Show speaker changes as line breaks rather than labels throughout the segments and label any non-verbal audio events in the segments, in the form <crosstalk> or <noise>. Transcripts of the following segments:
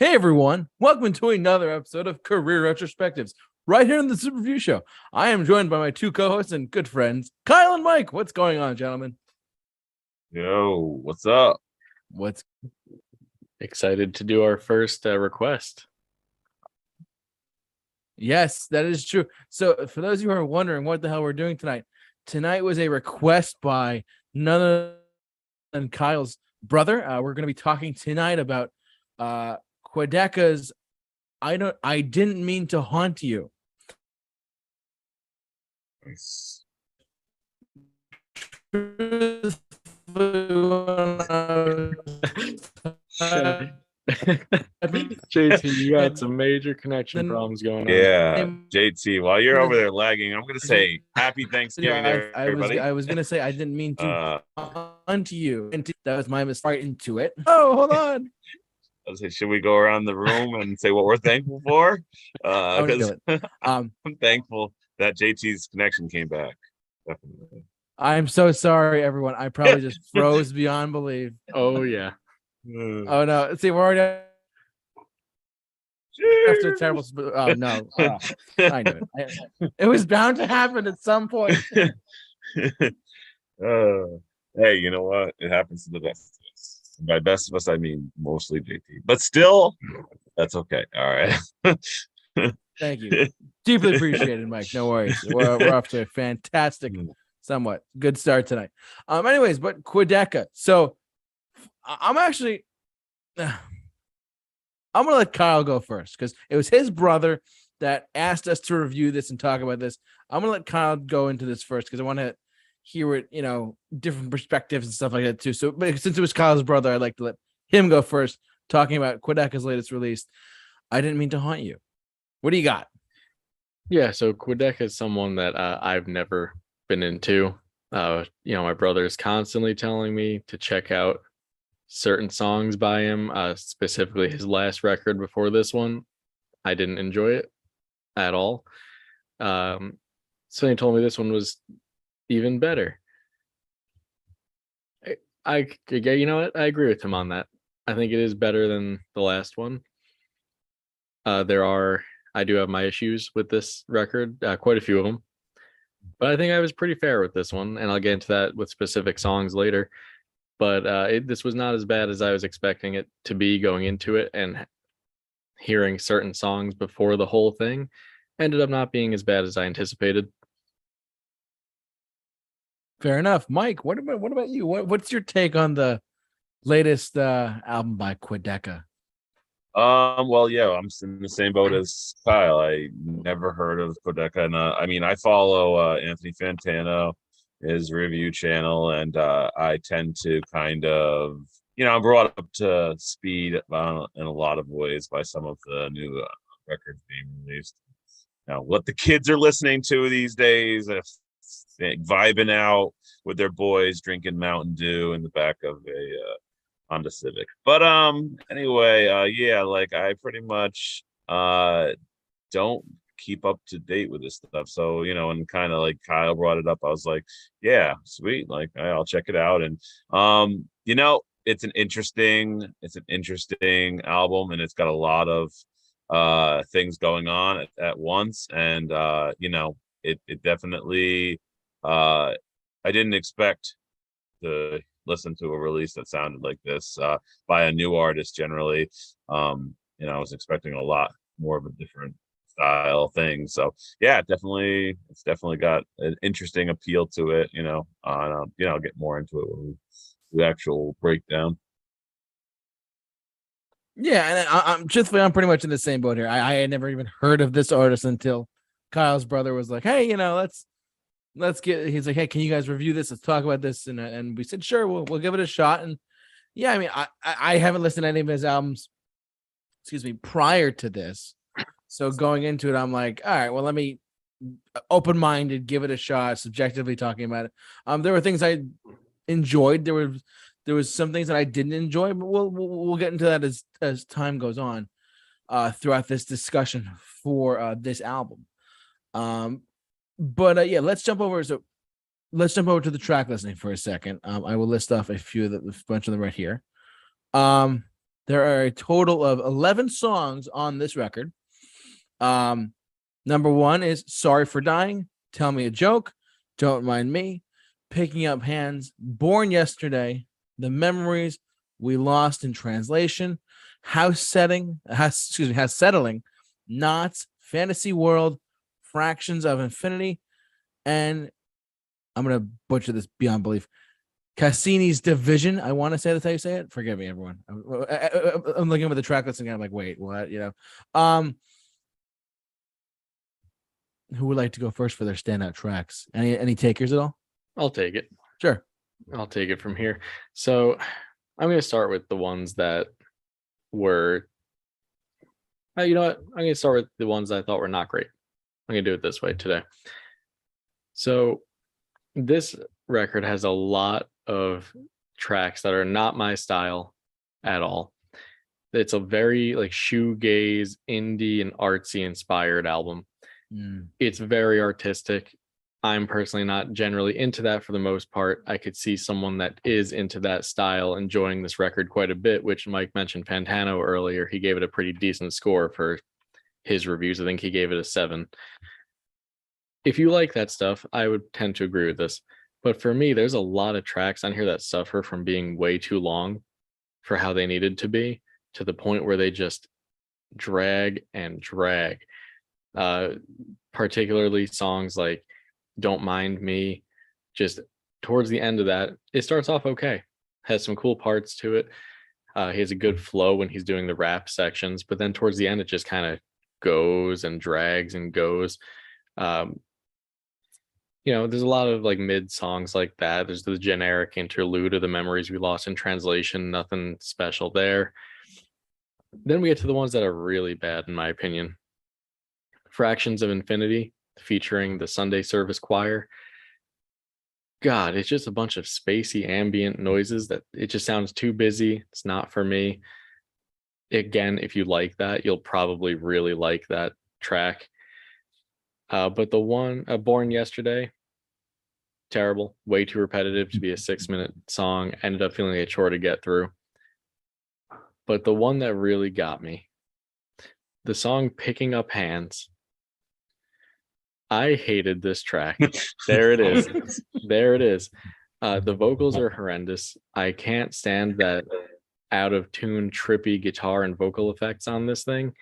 Hey everyone, welcome to another episode of Career Retrospectives, right here on the Super Review Show. I am joined by my two co-hosts and good friends, Kyle and Mike. What's going on, gentlemen?
Yo, what's up?
What's
Excited to do our first uh, request.
yes, that is true. So, for those of you who are wondering what the hell we're doing tonight, tonight was a request by none other than Kyle's brother. Uh, we're going to be talking tonight about uh Quadeca's I don't I didn't mean to haunt you.
Nice. <laughs>
JT, you got some major connection
Then-
problems going on.
Yeah,
I'm-
JT. While you're over there lagging, I'm gonna say Happy Thanksgiving, there,
I, I was
everybody.
I was gonna say I didn't mean to
uh,
onto you. And that was my mistake right into it. Oh, hold on. <laughs>
I was say, should we go around the room and say what we're thankful <laughs> for? Uh,
I'm gonna do
'cause
it. Um, <laughs>
I'm thankful that JT's connection came back. Definitely.
I'm so sorry, everyone. I probably just <laughs> froze beyond belief.
Oh yeah.
Oh no! See, we're already after a terrible. Sp- oh no! Oh, I knew it. I- it was bound to happen at some point.
uh, hey, you know what? It happens to the best of us. And By best of us, I mean mostly JT, but still, that's okay. All right. <laughs>
Thank you, deeply appreciated, Mike. No worries. We're, we're off to a fantastic, somewhat good start tonight. Um, anyways, but Quadeca. So I'm actually, <sighs> I'm gonna let Kyle go first because it was his brother that asked us to review this and talk about this. I'm gonna let Kyle go into this first because I want to hear it, you know, different perspectives and stuff like that too. So, but since it was Kyle's brother, I'd like to let him go first, talking about Quadeca's latest release. I didn't mean to haunt you. What do you got?
Yeah. So Quebec is someone that uh, I've never been into. Uh, you know, my brother is constantly telling me to check out certain songs by him, uh, specifically his last record before this one. I didn't enjoy it at all. Um, so he told me this one was even better. I, I, you know what? I agree with him on that. I think it is better than the last one. Uh, there are, I do have my issues with this record, uh, quite a few of them, but I think I was pretty fair with this one, and I'll get into that with specific songs later. But uh, it, this was not as bad as I was expecting it to be going into it, and hearing certain songs before the whole thing ended up not being as bad as I anticipated.
Fair enough, Mike. What about what about you? What what's your take on the latest uh album by Quadeca?
Um, well, yeah, I'm in the same boat as Kyle. I never heard of Quadeca, and uh, I mean, I follow uh, Anthony Fantano, his review channel, and uh, I tend to kind of, you know, I'm brought up to speed in a lot of ways by some of the new uh, records being released. Now, what the kids are listening to these days, if vibing out with their boys, drinking Mountain Dew in the back of a uh, Honda Civic. But um anyway, uh yeah, like I pretty much uh don't keep up to date with this stuff. So, you know, and kind of like Kyle brought it up, I was like, yeah, sweet. Like I'll check it out. And um, you know, it's an interesting, it's an interesting album and it's got a lot of uh things going on at, at once. And uh, you know, it it definitely uh I didn't expect to listen to a release that sounded like this uh, by a new artist generally. Um, you know, I was expecting a lot more of a different style thing. So yeah, definitely, it's definitely got an interesting appeal to it. You know, on um, you know, I'll get more into it when we the actual breakdown.
Yeah, and I, I'm truthfully, I'm pretty much in the same boat here. I, I had never even heard of this artist until Kyle's brother was like, "Hey, you know, let's let's get." He's like, "Hey, can you guys review this? Let's talk about this." And uh, and we said, "Sure, we'll we'll give it a shot." And yeah, I mean, I I haven't listened to any of his albums, excuse me, prior to this. So going into it, I'm like, all right, well, let me open minded, give it a shot, subjectively talking about it. Um, there were things I enjoyed. There were there was some things that I didn't enjoy, but we'll we'll, we'll get into that as as time goes on, uh, throughout this discussion for uh this album. Um, but uh, yeah, let's jump over. So let's jump over to the track listing for a second. Um, I will list off a few of the a bunch of them right here. Um, There are a total of 11 songs on this record. Um, number one is Sorry for Dying, Tell Me a Joke, Don't Mind Me, Picking Up Hands, Born Yesterday, The Memories We Lost in Translation, House Setting, House, excuse me, House Settling, Knots, Fantasy World, Fractions of Infinity, and I'm gonna butcher this beyond belief. Cassini's Division. I want to say that's how you say it. Forgive me, everyone. I'm, I- I- I'm looking at the track list and I'm like, wait, what? You know. Um, who would like to go first for their standout tracks? Any any takers at all?
I'll take it.
Sure.
I'll take it from here. So I'm going to start with the ones that were. Uh, you know what? I'm going to start with the ones I thought were not great. I'm to do it this way today. So this record has a lot of tracks that are not my style at all. It's a very like shoegaze, indie, and artsy inspired album
Mm,
it's very artistic. I'm personally not generally into that for the most part. I could see someone that is into that style enjoying this record quite a bit, which Mike mentioned Fantano earlier. He gave it a pretty decent score for his reviews. I think he gave it a seven. If you like that stuff, I would tend to agree with this. But for me, there's a lot of tracks on here that suffer from being way too long for how they needed to be, to the point where they just drag and drag uh particularly songs like don't mind me just towards the end of that it starts off okay has some cool parts to it uh he has a good flow when he's doing the rap sections but then towards the end it just kind of goes and drags and goes um you know there's a lot of like mid songs like that there's the generic interlude of the memories we lost in translation nothing special there then we get to the ones that are really bad in my opinion Fractions of Infinity featuring the Sunday Service Choir. God, it's just a bunch of spacey ambient noises that it just sounds too busy. It's not for me. Again, if you like that, you'll probably really like that track. Uh, but the one uh, Born Yesterday, terrible, way too repetitive to be a six <laughs> minute song. Ended up feeling like a chore to get through. But the one that really got me, the song Picking Up Hands. I hated this track. <laughs> There it is. <laughs> There it is. Uh, the vocals are horrendous. I can't stand that out of tune, trippy guitar and vocal effects on this thing.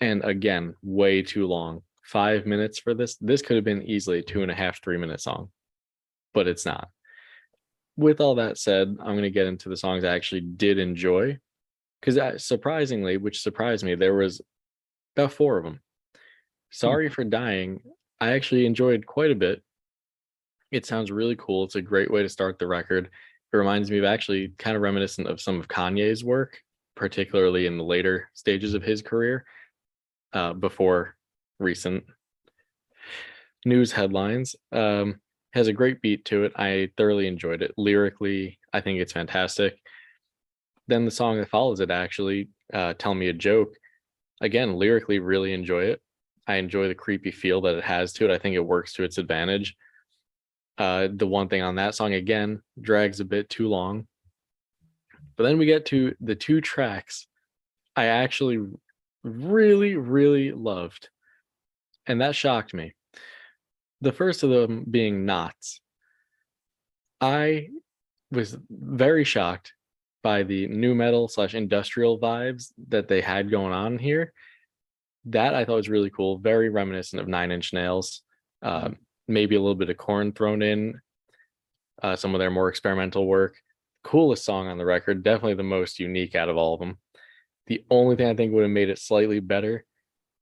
And again, way too long. Five minutes for this. This could have been easily a two and a half, three minute song, but it's not. With all that said, I'm going to get into the songs I actually did enjoy. Because surprisingly, which surprised me, there was about four of them. Hmm. Sorry for dying. I actually enjoyed quite a bit. It sounds really cool. It's a great way to start the record. It reminds me of actually kind of reminiscent of some of Kanye's work, particularly in the later stages of his career, uh, before recent news headlines. Um, has a great beat to it. I thoroughly enjoyed it. Lyrically, I think it's fantastic. Then the song that follows it, actually, uh, Tell Me a Joke. Again, lyrically, really enjoy it. I enjoy the creepy feel that it has to it. I think it works to its advantage. Uh, the one thing on that song again drags a bit too long. But then we get to the two tracks I actually really, really loved. And that shocked me. The first of them being Knots. I was very shocked by the nu metal slash industrial vibes that they had going on here that I thought was really cool. Very reminiscent of Nine Inch Nails. Uh, maybe a little bit of Korn thrown in. Uh, some of their more experimental work. Coolest song on the record. Definitely the most unique out of all of them. The only thing I think would have made it slightly better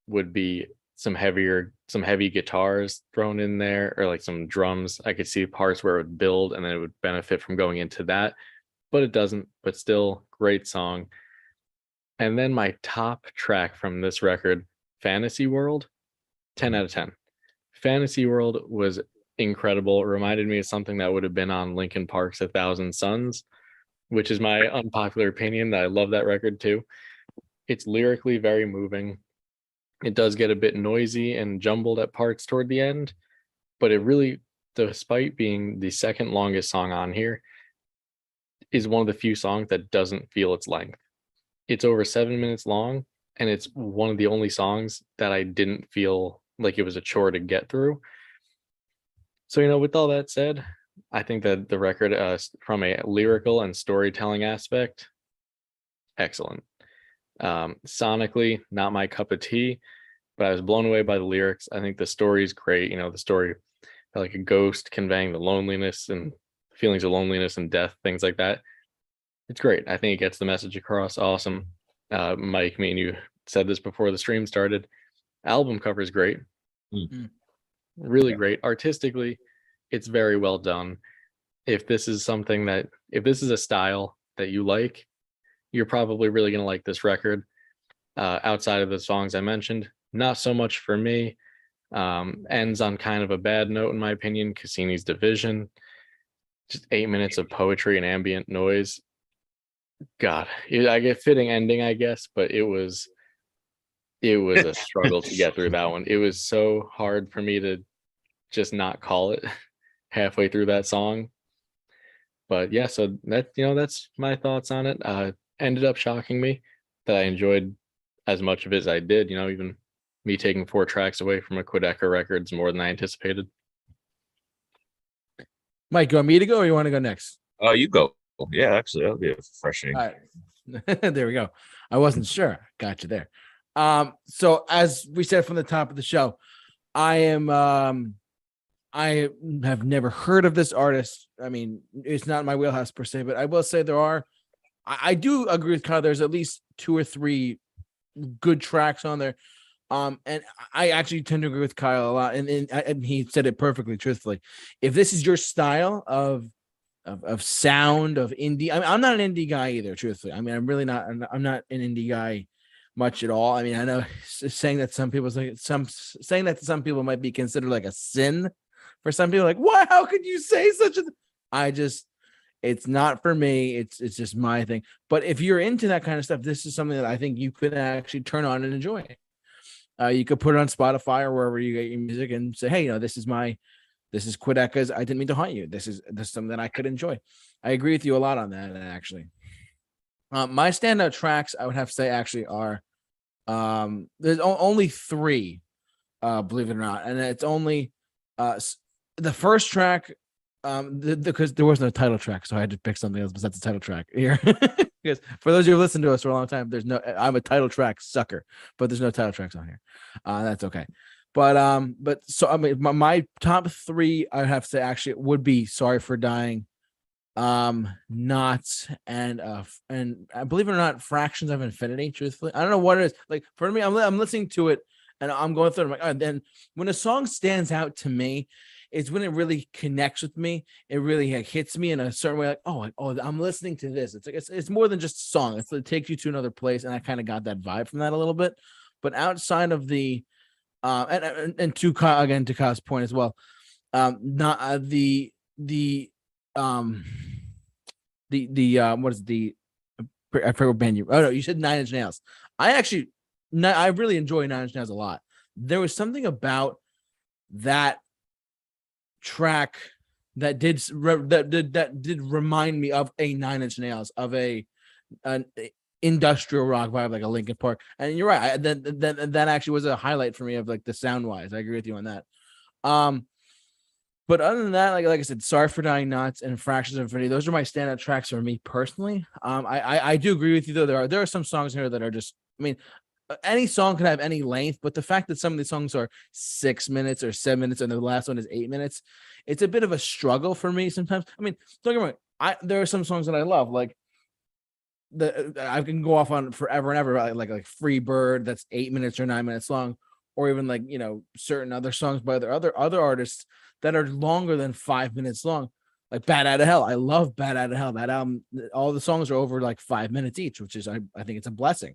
would be some heavier, some heavy guitars thrown in there, or like some drums. I could see parts where it would build, and then it would benefit from going into that. But it doesn't. But still, great song. And then my top track from this record, Fantasy World, 10 out of 10. Fantasy World was incredible. It reminded me of something that would have been on Linkin Park's A Thousand Suns, which is my unpopular opinion that I love that record too. It's lyrically very moving. It does get a bit noisy and jumbled at parts toward the end, but it really, despite being the second longest song on here, is one of the few songs that doesn't feel its length it's over seven minutes long, and it's one of the only songs that I didn't feel like it was a chore to get through. So, you know, with all that said, I think that the record, uh, from a lyrical and storytelling aspect, excellent. Um, sonically, not my cup of tea, but I was blown away by the lyrics. I think the story is great. You know, the story like a ghost conveying the loneliness and feelings of loneliness and death, things like that. It's great. I think it gets the message across. Awesome. Uh, Mike, me and you said this before the stream started. Album cover is great.
Mm.
Mm.
Really
Yeah.
great. Artistically, it's very well done. If this is something that, if this is a style that you like, you're probably really going to like this record. Uh, outside of the songs I mentioned, not so much for me. Um, ends on kind of a bad note, in my opinion. Cassini's Division, just eight minutes of poetry and ambient noise. God, it- I get fitting ending, I guess, but it was, it was a struggle to get through <laughs> that one. It was so hard for me to just not call it <laughs> halfway through that song. But yeah, so that you know, that's my thoughts on it. Uh, ended up shocking me that I enjoyed as much of it as I did. You know, even me taking four tracks away from a Quadeca records more than I anticipated.
Mike, you want me to go or you want to go next?
Oh, you go. Yeah, actually, that'll be refreshing.
All right. <laughs> there we go. I wasn't sure. Got you there. Um, so as we said from the top of the show, I am um I have never heard of this artist. I mean, it's not my wheelhouse per se, but I will say there are I, I do agree with Kyle. There's at least two or three good tracks on there. Um, and I actually tend to agree with Kyle a lot, and, and, and he said it perfectly, truthfully. If this is your style of of, of sound of indie. I mean, I'm not an indie guy either, truthfully. I mean, I'm really not- I'm not an indie guy much at all. I mean, I know saying that some people like some saying that to some people might be considered like a sin for some people. Like, why? How could you say such a? th-" I just, it's not for me. It's it's just my thing. But if you're into that kind of stuff, this is something that I think you could actually turn on and enjoy. Uh, you could put it on Spotify or wherever you get your music and say, hey, you know, this is my this is Quadeca's. I didn't mean to haunt you. This is this is something that I could enjoy. I agree with you a lot on that, actually. Uh, my standout tracks, I would have to say, actually are um there's o- only three, uh, believe it or not, and it's only uh the first track, um, because there was no title track, so I had to pick something else besides the title track here. <laughs> because for those of you who listened to us for a long time, there's no I'm a title track sucker, but there's no title tracks on here. Uh, that's okay. But um, but so I mean, my, my top three, I have to actually would be "Sorry for Dying," um, "Knots," and uh, and I believe it or not, "Fractions of Infinity." Truthfully, I don't know what it is. Like for me, I'm I'm listening to it and I'm going through. it, like, and then when a song stands out to me, it's when it really connects with me. It really like, hits me in a certain way. Like, oh, like, oh, I'm listening to this. It's like it's, it's more than just a song. It's, it takes you to another place, and I kind of got that vibe from that a little bit. But outside of the uh, and, and and to again to Kyle's point as well, um, not uh, the the um the the uh, what is the I forget what band you. Oh no, you said Nine Inch Nails. I actually, I really enjoy Nine Inch Nails a lot. There was something about that track that did that did that did remind me of a Nine Inch Nails of a an industrial rock vibe like a Linkin Park. And you're right. I, that, that that actually was a highlight for me of like the sound wise. I agree with you on that. Um, but other than that, like like I said, sorry for dying knots and fractions of infinity. Those are my standout tracks for me personally. Um, I, I I do agree with you though. There are there are some songs here that are just. I mean, uh, any song can have any length, but the fact that some of these songs are six minutes or seven minutes, and the last one is eight minutes, it's a bit of a struggle for me sometimes. I mean, don't get me wrong. I there are some songs that I love, like the uh, I can go off on forever and ever, like like, like Free Bird, that's eight minutes or nine minutes long, or even like you know certain other songs by other other other artists that are longer than five minutes long. Like Bat Out of Hell, I love Bat Out of Hell. That album, all the songs are over like five minutes each, which is I, I think it's a blessing,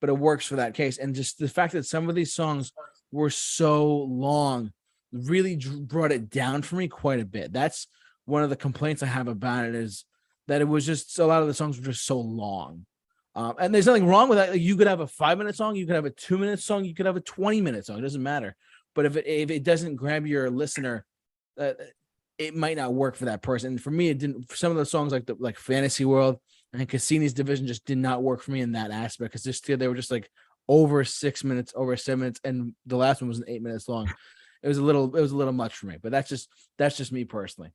but it works for that case. And just the fact that some of these songs were so long really brought it down for me quite a bit. That's one of the complaints I have about it is that it was just a lot of the songs were just so long. Um, and there's nothing wrong with that. Like, you could have a five minute song, you could have a two minute song, you could have a 20 minute song. It doesn't matter. But if it if it doesn't grab your listener, uh, it might not work for that person. And for me, it didn't. For some of the songs like the like Fantasy World and Cassini's division just did not work for me in that aspect because just they were just like over six minutes, over seven minutes, and the last one was eight minutes long. It was a little, it was a little much for me, but that's just that's just me personally.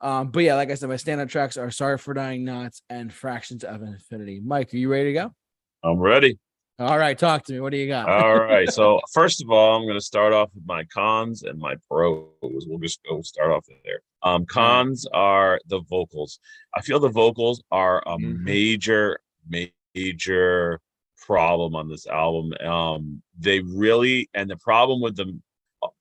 Um, but yeah, like I said, my standout tracks are "Sorry for Dying Knots" and "Fractions of Infinity." Mike, are you ready to go?
I'm ready.
All right, talk to me. What do you got?
All right. So <laughs> first of all, I'm going to start off with my cons and my pros. We'll just go start off there. Um, cons are the vocals. I feel the vocals are a
Mhm.
major, major problem on this album. Um, they really, and the problem with them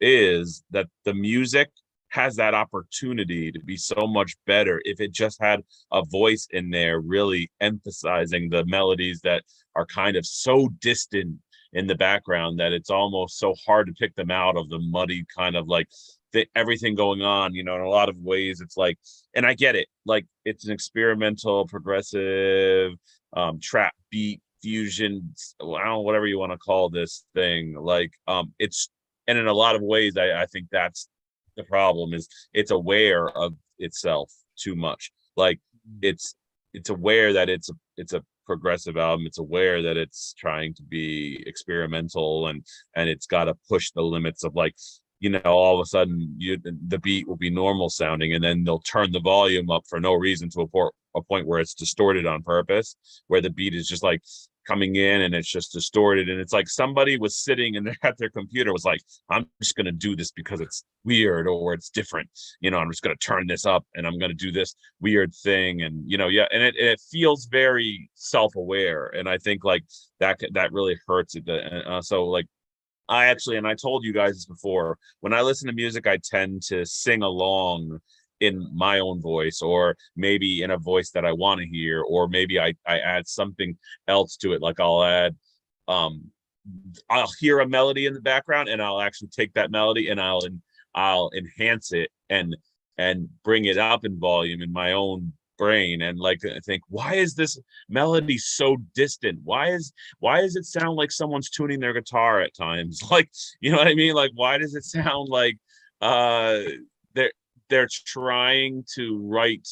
is that the music has that opportunity to be so much better if it just had a voice in there really emphasizing the melodies that are kind of so distant in the background that it's almost so hard to pick them out of the muddy kind of like the, everything going on you know in a lot of ways it's like and i get it like it's an experimental progressive um trap beat fusion know, whatever you want to call this thing like um it's and in a lot of ways i i think that's the problem is it's aware of itself too much. Like mm-hmm. it's it's aware that it's a it's a progressive album. It's aware that it's trying to be experimental and and it's got to push the limits of like you know all of a sudden you the beat will be normal sounding and then they'll turn the volume up for no reason to a, por- a point where it's distorted on purpose where the beat is just like coming in and it's just distorted. And it's like somebody was sitting and <laughs> at their computer was like i'm just going to do this because it's weird or it's different. You know i'm just going to turn this up and i'm going to do this weird thing. And you know yeah and it, it feels very self-aware. And i think like that that really hurts it uh, so like i actually and i told you guys before when i listen to music i tend to sing along in my own voice or maybe in a voice that i want to hear or maybe i i add something else to it like i'll add um i'll hear a melody in the background and i'll actually take that melody and i'll i'll enhance it and and bring it up in volume in my own brain. And like think why is this melody so distant? Why is why does it sound like someone's tuning their guitar at times? <laughs> Like you know what i mean? Like why does it sound like uh they're trying to write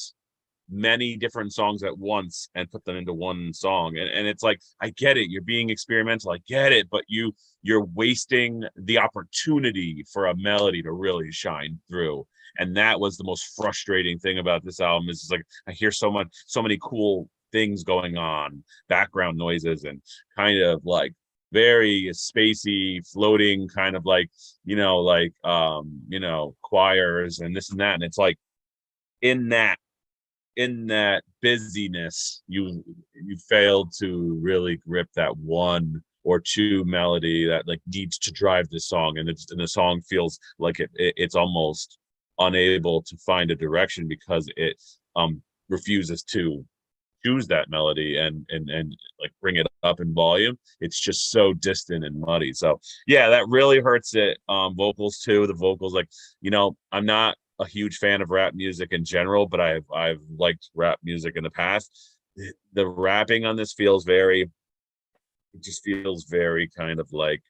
many different songs at once and put them into one song and, and it's like i get it you're being experimental i get it but you you're wasting the opportunity for a melody to really shine through. And that was the most frustrating thing about this album is like i hear so much so many cool things going on background noises and kind of like very spacey floating kind of like you know like um you know choirs and this and that. And it's like in that in that busyness you you failed to really grip that one or two melody that like needs to drive the song. And it's and the song feels like it, it it's almost unable to find a direction because it um refuses to choose that melody and and and like bring it up in volume it's just so distant and muddy. So yeah that really hurts it um vocals too the vocals like you know i'm not a huge fan of rap music in general but i've i've liked rap music in the past. The- rapping on this feels very it just feels very kind of like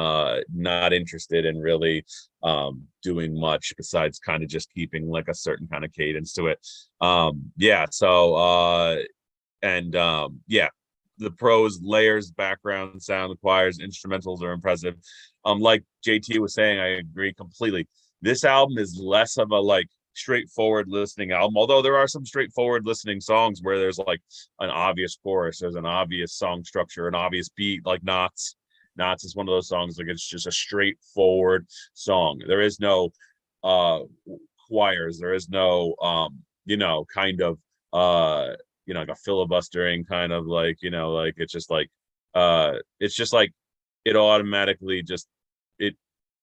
uh not interested in really um doing much besides kind of just keeping like a certain kind of cadence to it. Um yeah so uh and um yeah the pros layers background sound the choirs instrumentals are impressive. Um like jt was saying i agree completely. This album is less of a like straightforward listening album although there are some straightforward listening songs where there's like an obvious chorus there's an obvious song structure an obvious beat like knots knots is one of those songs like it's just a straightforward song. There is no uh choirs there is no um you know kind of uh you know like a filibustering kind of like you know like it's just like uh it's just like it automatically just it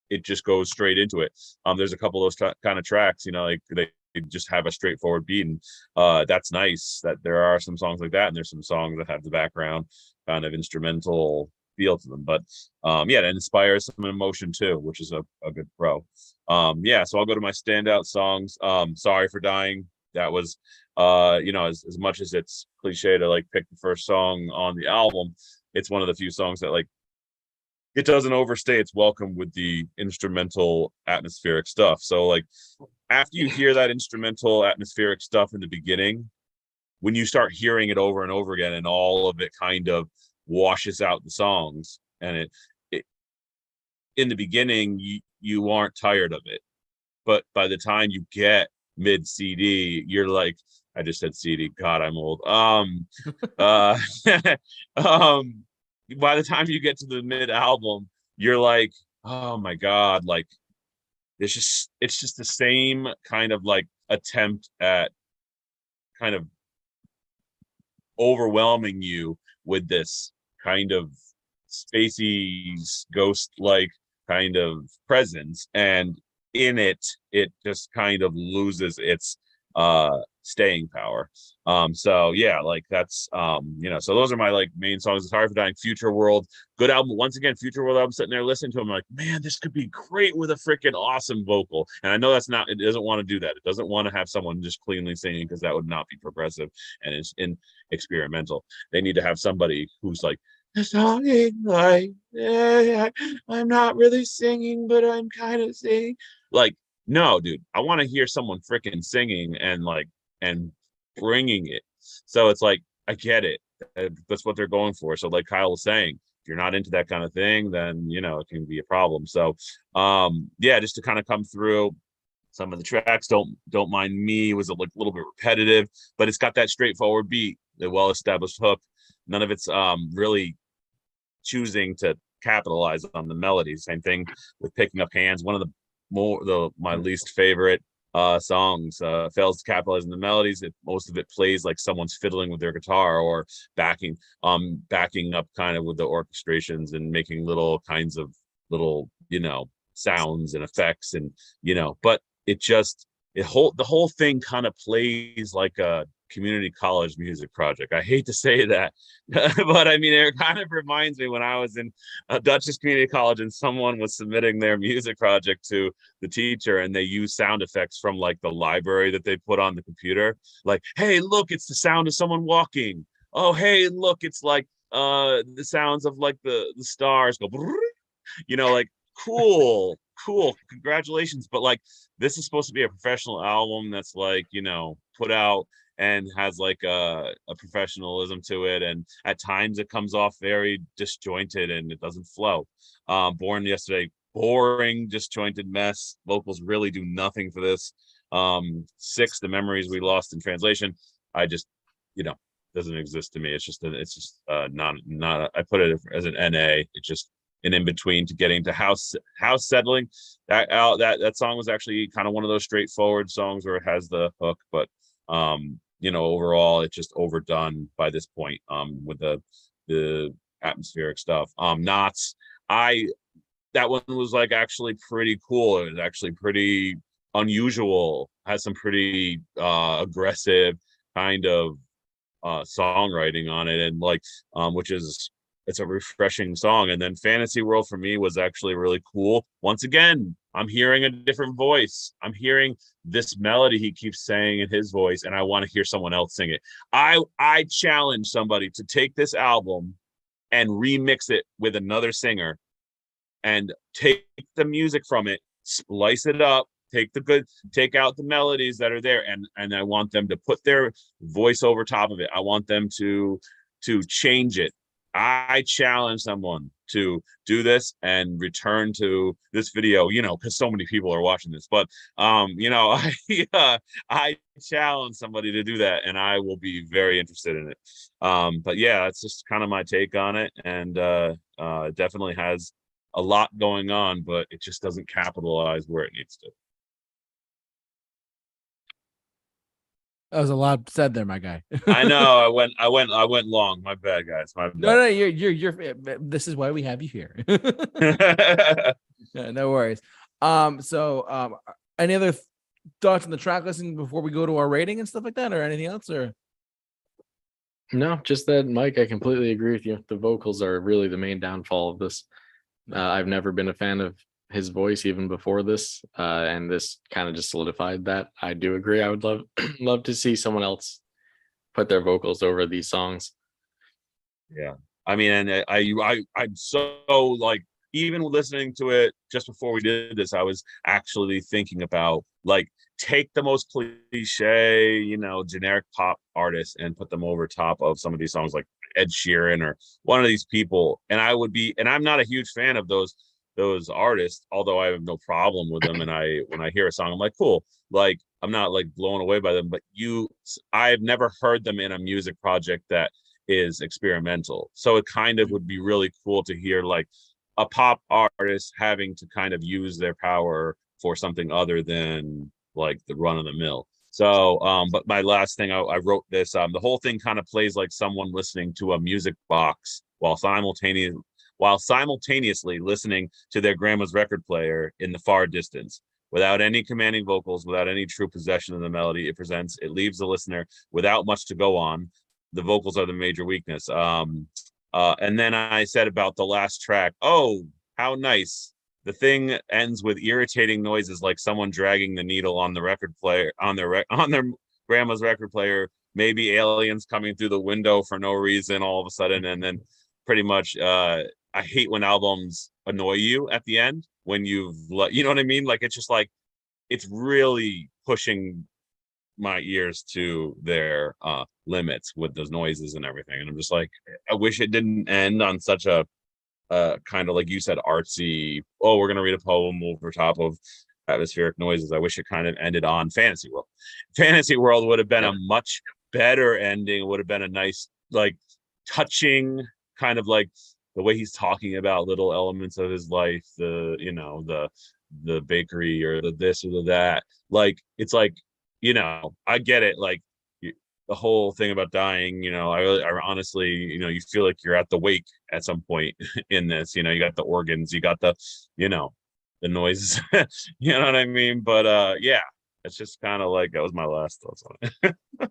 it just goes straight into it. Um there's a couple of those kind of tracks you know like they they just have a straightforward beat and uh that's nice that there are some songs like that and there's some songs that have the background kind of instrumental feel to them but um yeah it inspires some emotion too which is a, a good pro. Um yeah so i'll go to my standout songs. Um sorry for dying. That was uh you know as, as much as it's cliche to like pick the first song on the album it's one of the few songs that like it doesn't overstay its welcome with the instrumental atmospheric stuff. So like after you hear that instrumental atmospheric stuff in the beginning when you start hearing it over and over again and all of it kind of washes out the songs and it, it in the beginning you, you aren't tired of it. But by the time you get mid cd you're like i just said cd god i'm old. Um <laughs> uh <laughs> um by the time you get to the mid album you're like oh my god like it's just it's just the same kind of like attempt at kind of overwhelming you with this kind of spacey ghost like kind of presence and in it it just kind of loses its uh staying power. Um so yeah like that's um you know so those are my like main songs. It's hard for dying future world. Good album once again future world i'm sitting there listening to them like man this could be great with a freaking awesome vocal. And i know that's not it doesn't want to do that. It doesn't want to have someone just cleanly singing because that would not be progressive and it's in experimental. They need to have somebody who's like singing like eh, i'm not really singing but i'm kind of singing. Like no dude i want to hear someone freaking singing and like and bringing it. So it's like i get it. Uh, that's what they're going for. So like kyle was saying if you're not into that kind of thing then you know it can be a problem. So um yeah just to kind of come through some of the tracks don't don't mind me was a little bit repetitive but it's got that straightforward beat the well established hook. None of it's um really choosing to capitalize on the melody. Same thing with picking up hands one of the more the my least favorite uh songs uh fails to capitalize on the melodies. It most of it plays like someone's fiddling with their guitar or backing um backing up kind of with the orchestrations and making little kinds of little you know sounds and effects and you know but it just it whole the whole thing kind of plays like a community college music project. I hate to say that <laughs> but i mean it kind of reminds me when i was in a Dutchess community college and someone was submitting their music project to the teacher and they use sound effects from like the library that they put on the computer. Like hey look it's the sound of someone walking. Oh hey look it's like uh the sounds of like the the stars go you know like cool cool congratulations. But like this is supposed to be a professional album that's like you know put out and has like a, a professionalism to it and at times it comes off very disjointed and it doesn't flow. Um born yesterday boring disjointed mess. Vocals really do nothing for this. Um six the memories we lost in translation. I just you know doesn't exist to me. It's just it's just uh not not a- i put it as an na it's just an in between to getting to house house settling. That out that that song was actually kind of one of those straightforward songs where it has the hook but um you know overall it's just overdone by this point um with the the atmospheric stuff. Um knots i that one was like actually pretty cool. It was actually pretty unusual has some pretty uh aggressive kind of uh songwriting on it and like um which is it's a refreshing song. And then fantasy world for me was actually really cool once again i'm hearing a different voice. I'm hearing this melody he keeps saying in his voice and i want to hear someone else sing it. I i challenge somebody to take this album and remix it with another singer and take the music from it splice it up take the good take out the melodies that are there and and i want them to put their voice over top of it. I want them to to change it I challenge someone to do this and return to this video, you know, because so many people are watching this. But um, you know, <laughs> I uh, I challenge somebody to do that, and I will be very interested in it. Um, but yeah, that's just kind of my take on it, and uh, uh, it definitely has a lot going on, but it just doesn't capitalize where it needs to.
That was a lot said there, my guy. <laughs>
I know I went I went I went long. My bad, guys. My
no, no, you're you're you're. This is why we have you here. <laughs> <laughs> Yeah, no worries. Um, so um, any other thoughts on the track listing before we go to our rating and stuff like that, or anything else, or
No, just that, Mike. I completely agree with you. The vocals are really the main downfall of this. Uh, I've never been a fan of his voice even before this, uh, and this kind of just solidified that. I do agree. I would love <clears throat> love to see someone else put their vocals over these songs.
Yeah, I mean, and I, I, I, I'm so like, even listening to it just before we did this, I was actually thinking about like take the most cliche, you know, generic pop artists and put them over top of some of these songs like Ed Sheeran or one of these people. And I would be, and I'm not a huge fan of those those artists, although I have no problem with them. And I when I hear a song, I'm like, cool. Like I'm not like blown away by them, but you I've never heard them in a music project that is experimental. So it kind of would be really cool to hear like a pop artist having to kind of use their power for something other than like the run of the mill. So, um, but my last thing I, I wrote this. Um, the whole thing kind of plays like someone listening to a music box while simultaneously while simultaneously listening to their grandma's record player in the far distance. Without any commanding vocals, without any true possession of the melody it presents, it leaves the listener without much to go on. The vocals are the major weakness. Um, uh, and then I said about the last track, oh, how nice. The thing ends with irritating noises like someone dragging the needle on the record player on their <laughs> on their grandma's record player, maybe aliens coming through the window for no reason all of a sudden, and then pretty much uh, I hate when albums annoy you at the end when you've you know what I mean? Like it's just like it's really pushing my ears to their uh limits with those noises and everything. And I'm just like, I wish it didn't end on such a uh kind of like you said, artsy, oh, we're gonna read a poem over top of atmospheric noises. I wish it kind of ended on fantasy world. Fantasy world would have been a much better ending, it would have been a nice, like touching kind of like the way he's talking about little elements of his life, the you know the the bakery or the this or the that. Like it's like you know I get it. Like the whole thing about dying, you know, I I honestly, you know, you feel like you're at the wake at some point <laughs> in this. You know, you got the organs, you got the, you know, the noises. <laughs> you know what I mean? But uh, yeah, it's just kind of like that was my last thoughts on it. <laughs>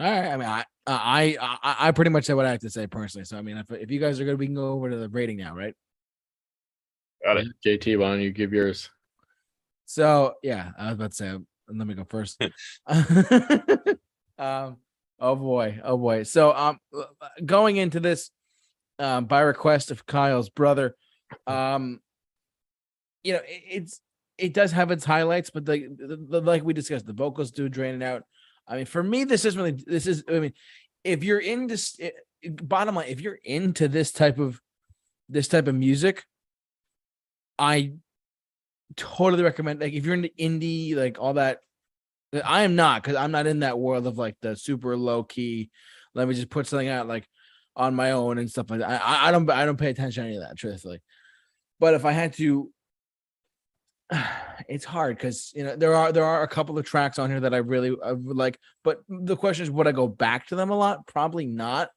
All right. I mean, I, I, I, I pretty much said what I have to say personally. So, I mean, if, if you guys are good, we can go over to the rating now, right?
Got it.
JT, why don't you give yours?
So, yeah, I was about to say, um, let me go first. <laughs> <laughs> um, oh boy, oh boy. So, um, going into this, um, by request of Kyle's brother, um, you know, it, it's it does have its highlights, but the, the, the like we discussed, the vocals do drain it out. I mean, for me, this isn't really this is. I mean, if you're into eh, bottom line, if you're into this type of this type of music, I totally recommend. Like, if you're into indie, like all that, I am not because I'm not in that world of like the super low key. Let me just put something out like on my own and stuff like that. I, I don't I don't pay attention to any of that, truthfully. But if I had to <sighs> it's hard because you know there are there are a couple of tracks on here that I really I would like, but the question is, would I go back to them a lot? Probably not.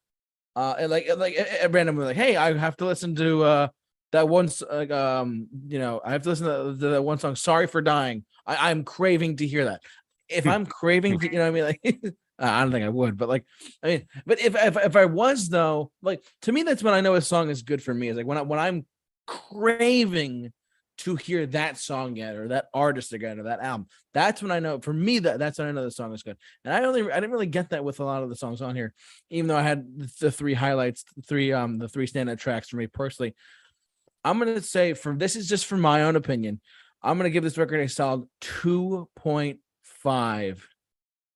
Uh, and like like at randomly, like, hey, I have to listen to uh that one like um you know I have to listen to, to that one song. Sorry for dying. I, I'm craving to hear that. If I'm craving to, you know, what I mean, like. <laughs> I don't think I would, but like, I mean, but if, if if I was though, like to me, that's when I know a song is good for me. Is like when I when I'm craving to hear that song yet or that artist again or that album. That's when I know for me that that's when I know the song is good. And I only I didn't really get that with a lot of the songs on here, even though I had the three highlights, three um the three standout tracks for me personally. I'm gonna say from this is just from my own opinion. I'm gonna give this record a solid 2.5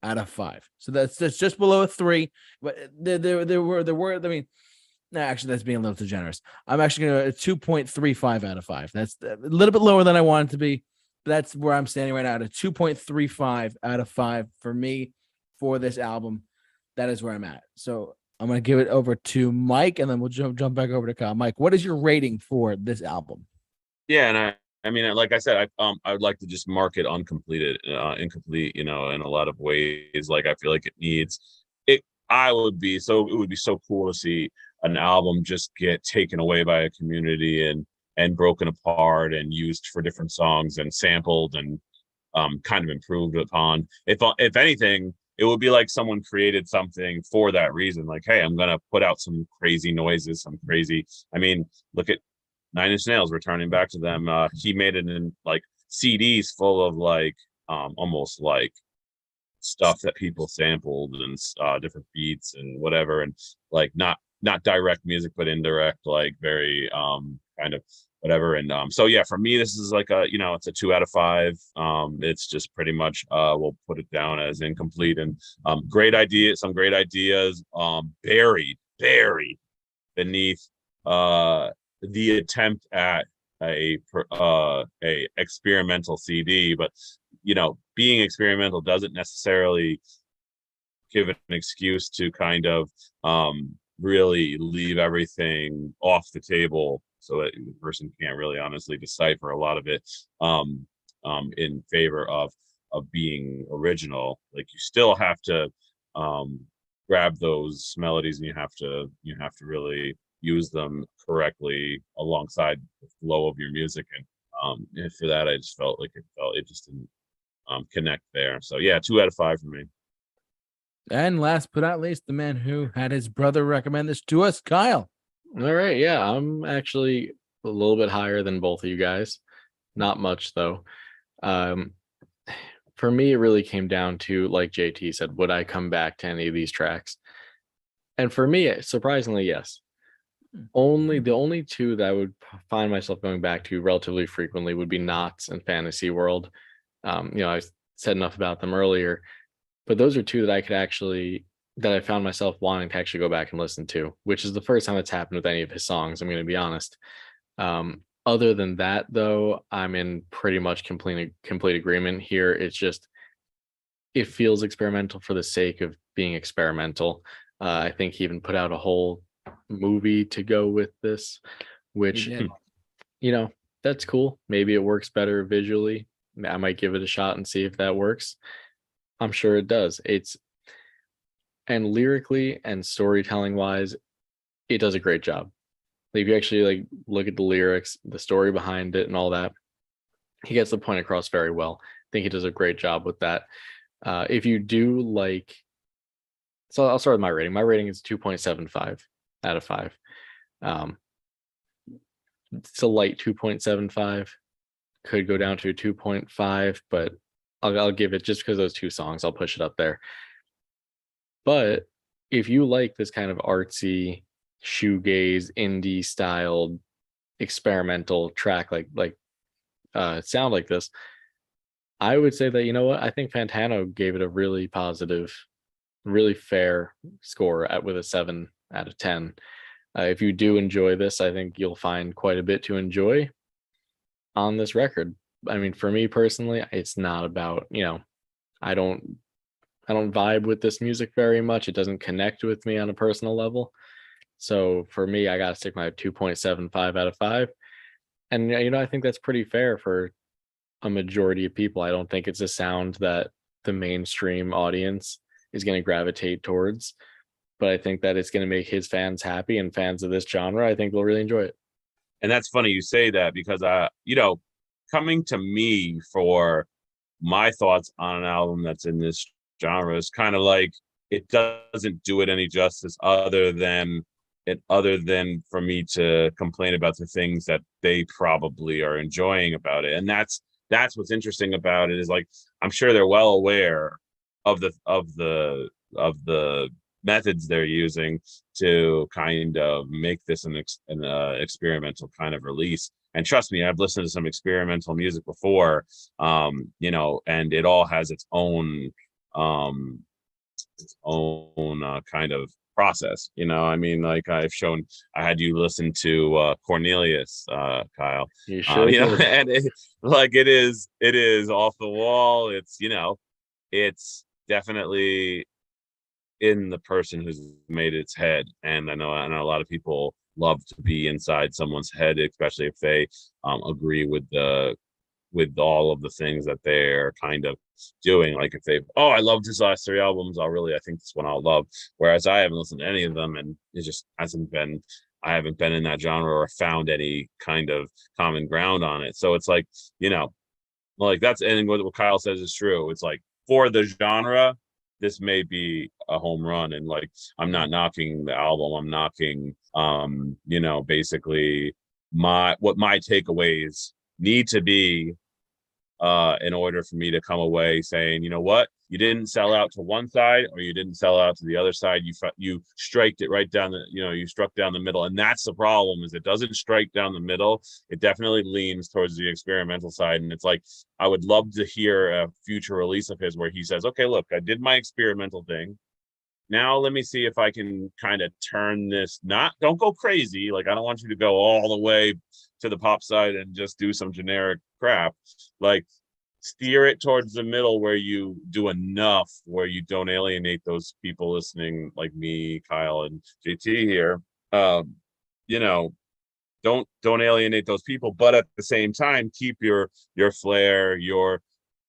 out of five. So that's that's just below a three. But there there, there were there were I mean no, actually, that's being a little too generous. I'm actually going to a two point three five out of five. That's a little bit lower than I wanted to be. that's where I'm standing right now at a two point three five out of five for me for this album. That is where I'm at. So I'm going to give it over to Mike, and then we'll jump jump back over to Kyle. Mike, what is your rating for this album?
Yeah, and I I mean, like I said, I um I would like to just mark it uncompleted, uh, incomplete. You know, in a lot of ways. Like I feel like it needs it. I would be so it would be so cool to see an album just get taken away by a community and and broken apart and used for different songs and sampled and um, kind of improved upon. If if anything, it would be like someone created something for that reason. Like, hey, I'm gonna put out some crazy noises, some crazy. I mean, look at Nine Inch Nails returning back to them. Uh, he made it in like CDs full of like um, almost like stuff that people sampled and uh, different beats and whatever, and like not not direct music but indirect like very um kind of whatever. And um, so yeah, for me, this is like a you know, it's a two out of five. Um, it's just pretty much uh, we'll put it down as incomplete and um, great idea, some great ideas um, buried, buried beneath uh the attempt at a uh a experimental CD, but you know, being experimental doesn't necessarily give an excuse to kind of um really leave everything off the table so that the person can't really honestly decipher a lot of it um um in favor of of being original. Like you still have to um grab those melodies and you have to you have to really use them correctly alongside the flow of your music. And um and for that i just felt like it felt it just didn't um connect there. So yeah two out of five for me
And last but not least, the man who had his brother recommend this to us, Kyle.
All right, yeah, I'm actually a little bit higher than both of you guys. Not much though. Um for me it really came down to like JT said, would I come back to any of these tracks? And for me, surprisingly, yes. Only the only two that I would find myself going back to relatively frequently would be Knots and Fantasy World. Um, you know, I said enough about them earlier, but those are two that I could actually that I found myself wanting to actually go back and listen to, which is the first time it's happened with any of his songs. I'm going to be honest. Um, other than that, though, I'm in pretty much complete complete agreement here. It's just it feels experimental for the sake of being experimental. Uh, I think he even put out a whole movie to go with this, which <clears throat> you know that's cool. Maybe it works better visually. I might give it a shot and see if that works. I'm sure it does. It's and lyrically and storytelling wise, it does a great job. Like, if you actually like look at the lyrics, the story behind it, and all that, he gets the point across very well. I think he does a great job with that. Uh, if you do like, so I'll start with my rating. My rating is two point seven five out of five. Um, it's a light two point seven five. Could go down to two point five, but I'll, I'll give it just because those two songs. I'll push it up there. But if you like this kind of artsy, shoegaze, indie styled, experimental track like like uh sound like this, I would say that you know what I think Fantano gave it a really positive, really fair score at with a seven out of ten. Uh, if you do enjoy this, I think you'll find quite a bit to enjoy on this record. I mean, for me personally, it's not about you know, I don't I don't vibe with this music very much. It doesn't connect with me on a personal level. So for me, I gotta stick my 2.75 out of five. And you know, I think that's pretty fair for a majority of people. I don't think it's a sound that the mainstream audience is going to gravitate towards. But I think that it's going to make his fans happy and fans of this genre, I think they'll really enjoy it.
and that's funny you say that because uh you know coming to me for my thoughts on an album that's in this genre is kind of like it doesn't do it any justice other than it other than for me to complain about the things that they probably are enjoying about it. And that's that's what's interesting about it is like i'm sure they're well aware of the of the of the methods they're using to kind of make this an, ex, an uh, experimental kind of release. And trust me i've listened to some experimental music before um you know and it all has its own um its own uh, kind of process you know? I mean like i've shown i had you listen to uh cornelius uh kyle.
You
uh,
sure
you know, <laughs> and it, like it is, it is off the wall. It's you know, it's definitely in the person who's made its head. And I know, I know a lot of people love to be inside someone's head, especially if they um, agree with the with all of the things that they're kind of doing. Like if they, oh, I loved his last three albums, I'll really, I think this one I'll love. Whereas I haven't listened to any of them, and it just hasn't been. I haven't been in that genre or found any kind of common ground on it. So it's like, you know, like that's and what Kyle says is true. It's like for the genre, this may be a home run. And like I'm not knocking the album, I'm knocking um, you know, basically my what my takeaways need to be uh, in order for me to come away saying, you know what, you didn't sell out to one side or you didn't sell out to the other side. You you striked it right down the, you know, you struck down the middle, and that's the problem. Is it doesn't strike down the middle. It definitely leans towards the experimental side, and it's like I would love to hear a future release of his where he says, okay, look, I did my experimental thing. Now let me see if I can kind of turn this. Not don't go crazy. Like I don't want you to go all the way to the pop side and just do some generic crap. Like steer it towards the middle where you do enough where you don't alienate those people listening like me, Kyle, and JT here. Um, you know, don't don't alienate those people, but at the same time, keep your your flair, your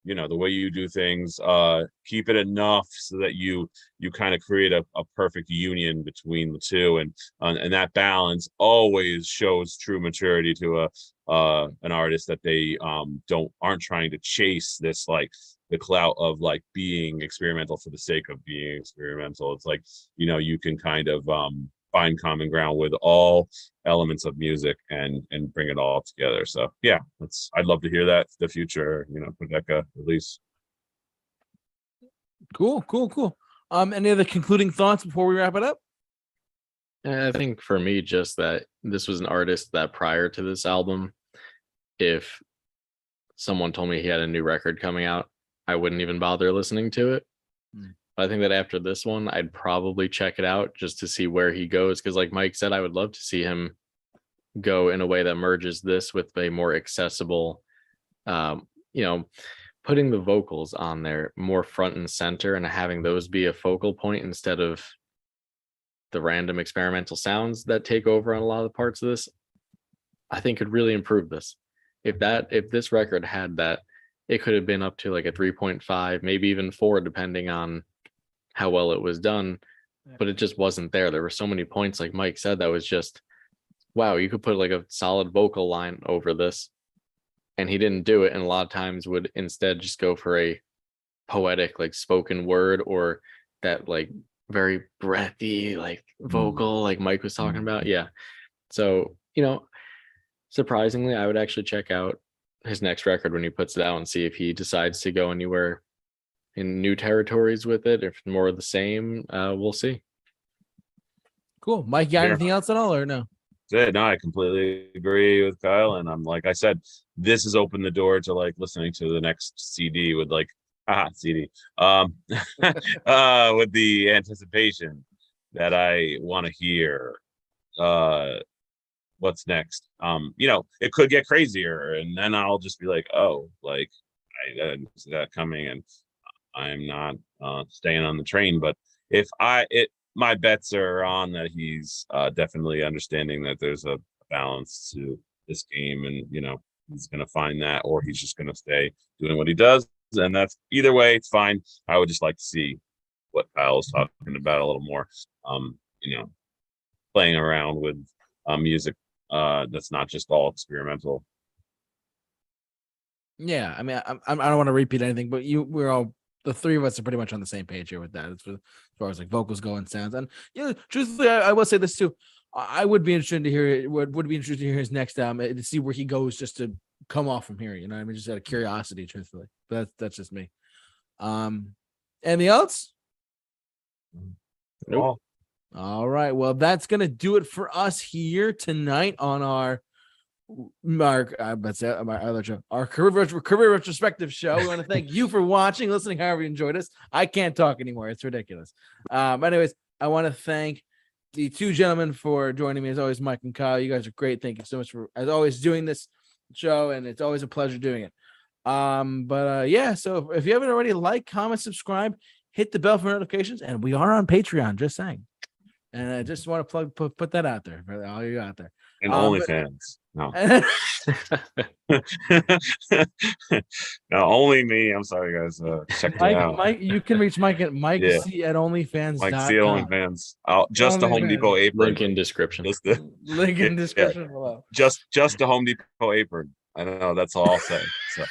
you know the way you do things uh keep it enough so that you you kind of create a, a perfect union between the two and uh, and that balance always shows true maturity to a uh an artist that they um don't aren't trying to chase this like the clout of like being experimental for the sake of being experimental. It's like you know you can kind of um find common ground with all elements of music and and bring it all together so yeah that's i'd love to hear that the future you know Quadeca release
Cool, cool, cool. Um, any other concluding thoughts before we wrap it up?
I think for me, just that this was an artist that prior to this album, if someone told me he had a new record coming out, I wouldn't even bother listening to it.
Hmm.
I think that after this one, I'd probably check it out just to see where he goes. Cause like Mike said, I would love to see him go in a way that merges this with a more accessible, um, you know, putting the vocals on there more front and center and having those be a focal point instead of the random experimental sounds that take over on a lot of the parts of this, I think could really improve this. If that if this record had that, it could have been up to like a 3.5, maybe even four, depending on how well it was done. But it just wasn't there. There were so many points, like Mike said, that was just wow, you could put like a solid vocal line over this. And he didn't do it. And a lot of times would instead just go for a poetic, like spoken word or that like very breathy like vocal like mike was talking
Mm.
about yeah so you know surprisingly i would actually check out his next record when he puts it out and see if he decides to go anywhere in new territories with it if more of the same uh we'll see
Cool. Mike, you got
Yeah.
anything else at all or no?
That's it. No, I completely agree with Kyle. And I'm like I said, this has opened the door to like listening to the next CD with like <laughs> ah CD. Um <laughs> uh with the anticipation that I want to hear uh what's next. Um, you know, it could get crazier and then I'll just be like, oh, like I didn't see that coming and I'm not uh staying on the train. But if I it my bets are on that he's uh, definitely understanding that there's a balance to this game, and you know he's going to find that, or he's just going to stay doing what he does, and that's either way, it's fine. I would just like to see what Kyle was talking about a little more. Um, you know, playing around with uh, music uh, that's not just all experimental.
Yeah, I mean, I, I, I don't want to repeat anything, but you, we're all the three of us are pretty much on the same page here with that. As far as, like vocals go and sounds, and yeah, truthfully, I, I will say this too. I I would be interested to hear. Would would be interested to hear his next album eh, to see where he goes, just to come off from here. You know, what I mean, just out of curiosity, truthfully. But that's that's just me. Um, anything else?
Nope.
All right. Well, that's gonna do it for us here tonight on our Mark, uh, that's it. My other show, our career, career retrospective show. We want to thank you for watching, listening, however you enjoyed us. I can't talk anymore. It's ridiculous. Um, anyways, I want to thank the two gentlemen for joining me as always, Mike and Kyle. You guys are great. Thank you so much for as always doing this show, and it's always a pleasure doing it. Um, but uh, yeah, so if, if you haven't already, like, comment, subscribe, hit the bell for notifications, and we are on Patreon. Just saying. And I just want to plug put, put that out there for all you out there.
And
Um,
OnlyFans. <laughs> No, <laughs> no, only me. I'm sorry, guys. Uh, check it
Mike,
out.
Mike, you can reach Mike at Mike
Yeah.
C at OnlyFans.
Like see OnlyFans. I'll just the Home Depot apron.
link in description
Just the <laughs>
Link in
Yeah.
description below.
just just the Home Depot apron. I don't know that's all I'll say. So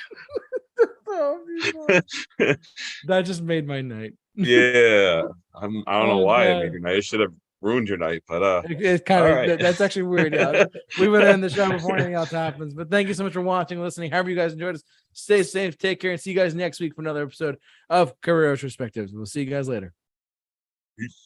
that just made my night.
yeah, I'm, I don't know
Oh,
why.
man.
I mean, I should have ruined your night, but uh,
It- It's kind of
right.
that's actually weird. Yeah. <laughs> we would end the show before anything else happens. But thank you so much for watching, listening. However, you guys enjoyed us. Stay safe, take care, and see you guys next week for another episode of Career Retrospectives. We'll see you guys later.
peace.